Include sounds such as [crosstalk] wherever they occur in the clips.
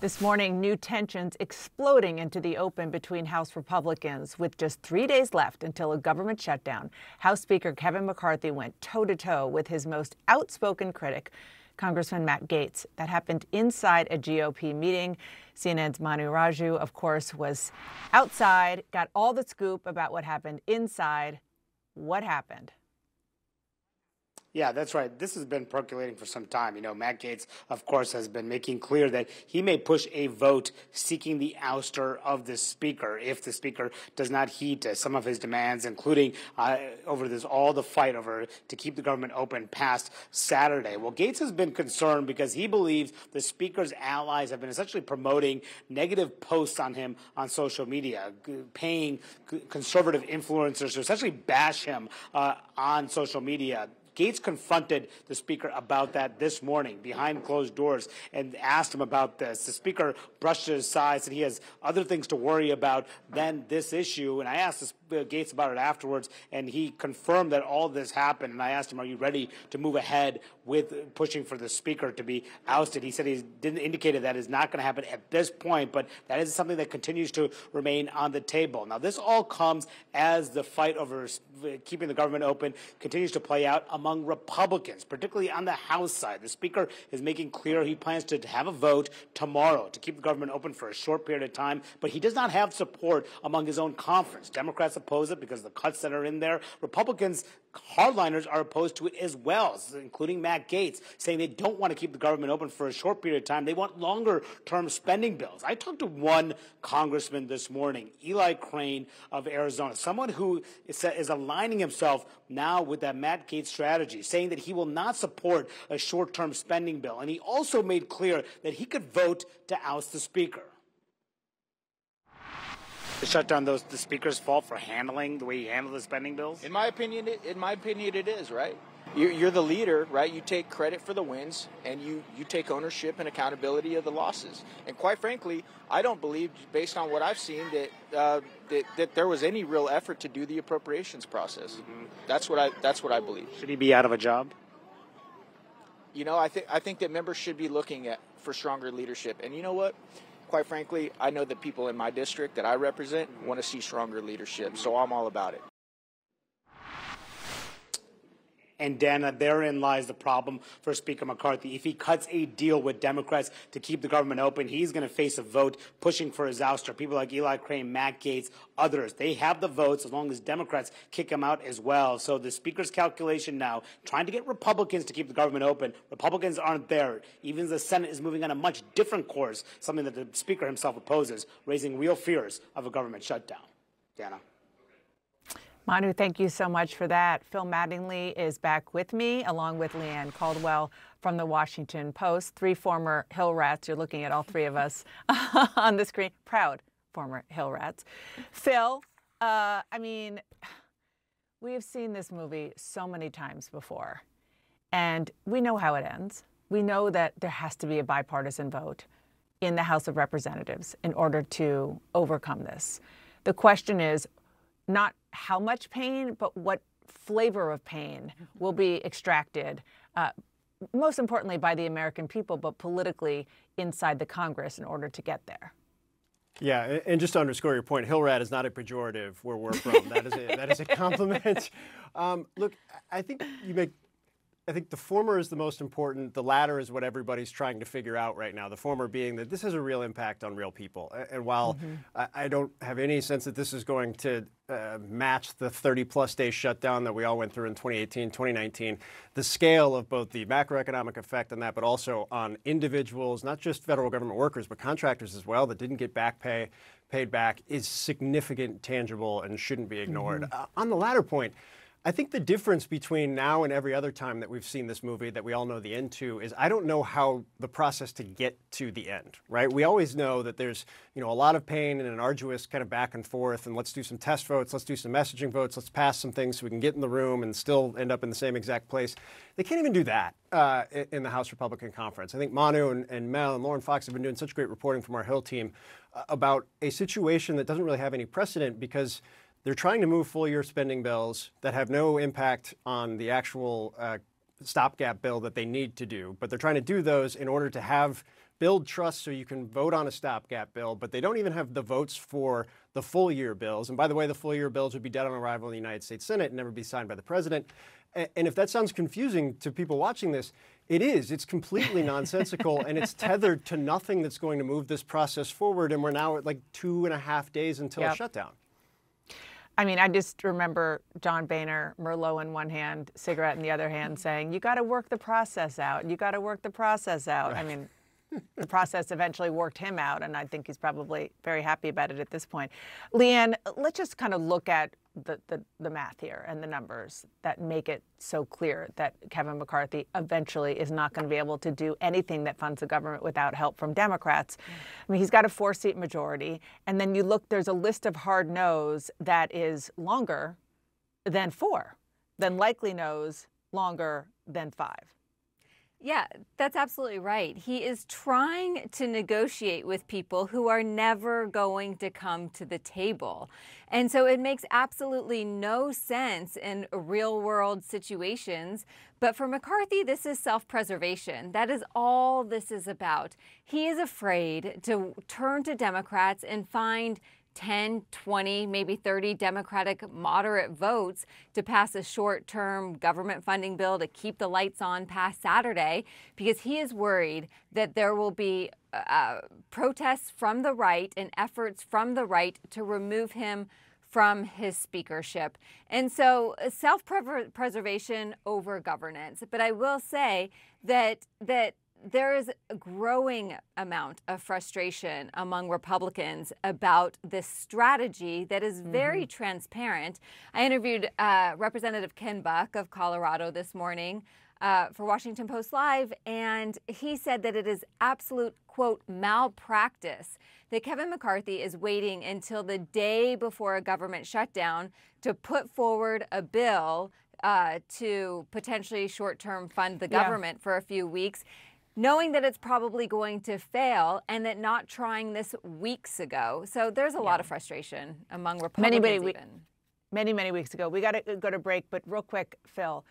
This morning, new tensions exploding into the open between House Republicans. With just three days left until a government shutdown, House Speaker Kevin McCarthy went toe to toe with his most outspoken critic, Congressman Matt Gaetz. That happened inside a GOP meeting. CNN's Manu Raju, of course, was outside, got all the scoop about what happened inside. What happened? Yeah, that's right. This has been percolating for some time. You know, Matt Gaetz, of course, has been making clear that he may push a vote seeking the ouster of the speaker if the speaker does not heed to some of his demands, including uh, over this all the fight over to keep the government open past Saturday. Well, Gaetz has been concerned because he believes the speaker's allies have been essentially promoting negative posts on him on social media, paying conservative influencers to essentially bash him uh, on social media. Gaetz confronted the speaker about that this morning behind closed doors and asked him about this. The speaker brushed it aside, said he has other things to worry about than this issue. And I asked uh, Gaetz about it afterwards, and he confirmed that all this happened. And I asked him, "Are you ready to move ahead with pushing for the speaker to be ousted?" He said he didn't indicate that is not going to happen at this point, but that is something that continues to remain on the table. Now, this all comes as the fight over keeping the government open continues to play out among Republicans, particularly on the House side. The Speaker is making clear he plans to have a vote tomorrow to keep the government open for a short period of time, but he does not have support among his own conference. Democrats oppose it because of the cuts that are in there. Republicans hardliners are opposed to it as well, including Matt Gaetz, saying they don't want to keep the government open for a short period of time. They want longer term spending bills. I talked to one congressman this morning, Eli Crane of Arizona, someone who is, aligning himself now with that Matt Gaetz strategy, saying that he will not support a short term spending bill. And he also made clear that he could vote to oust the speaker to shut down those the speaker's fault for handling the way he handled the spending bills? In my opinion, it, in my opinion, it is right. You're, you're the leader, right? You take credit for the wins, and you you take ownership and accountability of the losses. And quite frankly, I don't believe, based on what I've seen, that uh, that, that there was any real effort to do the appropriations process. Mm-hmm. That's what I that's what I believe. Should he be out of a job? You know, I think I think that members should be looking at for stronger leadership. And you know what? Quite frankly, I know the people in my district that I represent want to see stronger leadership, so I'm all about it. And Dana, therein lies the problem for Speaker McCarthy. If he cuts a deal with Democrats to keep the government open, he's going to face a vote pushing for his ouster. People like Eli Crane, Matt Gaetz, others, they have the votes as long as Democrats kick him out as well. So the Speaker's calculation now, trying to get Republicans to keep the government open, Republicans aren't there. Even the Senate is moving on a much different course, something that the Speaker himself opposes, raising real fears of a government shutdown. Dana. Manu, thank you so much for that. Phil Mattingly is back with me, along with Leigh Ann Caldwell from the Washington Post. Three former Hill Rats. You're looking at all three of us [laughs] on the screen. Proud former Hill Rats. Phil, uh, I mean, we have seen this movie so many times before, and we know how it ends. We know that there has to be a bipartisan vote in the House of Representatives in order to overcome this. The question is not how much pain, but what flavor of pain will be extracted, uh, most importantly by the American people, but politically inside the Congress in order to get there. Yeah, and just to underscore your point, Hill rat is not a pejorative where we're from. that is a, that is a [laughs] compliment. Um, look, I think you make I think the former is the most important. The latter is what everybody's trying to figure out right now. The former being that this has a real impact on real people. And while mm-hmm. I, I, don't have any sense that this is going to uh, match the 30 plus day shutdown that we all went through in 2018, 2019, the scale of both the macroeconomic effect on that, but also on individuals, not just federal government workers, but contractors as well, that didn't get back pay paid back, is significant, tangible, and shouldn't be ignored. Mm-hmm. Uh, on the latter point, I think the difference between now and every other time that we've seen this movie that we all know the end to is I don't know how the process to get to the end, right? We always know that there's, you know, a lot of pain and an arduous kind of back and forth and let's do some test votes, let's do some messaging votes, let's pass some things so we can get in the room and still end up in the same exact place. They can't even do that uh, in the House Republican Conference. I think Manu and, and Mel and Lauren Fox have been doing such great reporting from our Hill team uh, about a situation that doesn't really have any precedent because they're trying to move full year spending bills that have no impact on the actual uh, stopgap bill that they need to do, but they're trying to do those in order to have build trust so you can vote on a stopgap bill, but they don't even have the votes for the full year bills. And by the way, the full year bills would be dead on arrival in the United States Senate and never be signed by the president. And if that sounds confusing to people watching this, it is. It's completely nonsensical and it's [laughs] tethered to nothing that's going to move this process forward. And we're now at like two and a half days until yep. a shutdown. I mean, I just remember John Boehner, Merlot in one hand, cigarette in the other hand, [laughs] saying, You got to work the process out. You got to work the process out. Right. I mean, [laughs] the process eventually worked him out, and I think he's probably very happy about it at this point. Leigh Ann, let's just kind of look at the, the, the, math here and the numbers that make it so clear that Kevin McCarthy eventually is not going to be able to do anything that funds the government without help from Democrats. I mean, he's got a four seat majority. And then you look, there's a list of hard no's that is longer than four, than likely no's longer than five. Yeah, that's absolutely right. He is trying to negotiate with people who are never going to come to the table. And so it makes absolutely no sense in real world situations. But for McCarthy, this is self preservation. That is all this is about. He is afraid to turn to Democrats and find 10, 20, maybe 30 Democratic moderate votes to pass a short term government funding bill to keep the lights on past Saturday because he is worried that there will be uh, protests from the right and efforts from the right to remove him from his speakership. And so uh, self preservation over governance. But I will say that that there is a growing amount of frustration among Republicans about this strategy that is very mm-hmm. transparent. I interviewed uh, Representative Ken Buck of Colorado this morning uh, for Washington Post Live, and he said that it is absolute, quote, malpractice that Kevin McCarthy is waiting until the day before a government shutdown to put forward a bill uh, to potentially short term fund the government yeah. for a few weeks knowing that it's probably going to fail and that not trying this weeks ago. So there's a yeah. lot of frustration among Republicans. Many, many, even. many, many weeks ago. We got to go to break, but real quick, Phil,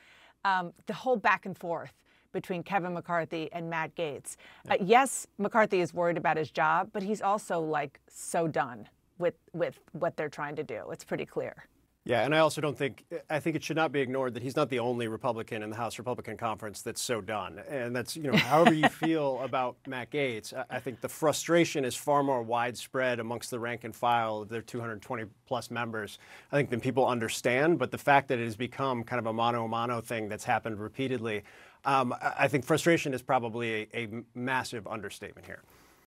um, the whole back and forth between Kevin McCarthy and Matt Gaetz. Uh, yes, McCarthy is worried about his job, but he's also like so done with with what they're trying to do. It's pretty clear. Yeah, and I also don't think I think it should not be ignored that he's not the only Republican in the House Republican Conference that's so done. And that's you know however you [laughs] feel about Matt Gaetz, I think the frustration is far more widespread amongst the rank and file of their 220 plus members. I think than people understand. But the fact that it has become kind of a mano a mano thing that's happened repeatedly, um, I think frustration is probably a, a massive understatement here.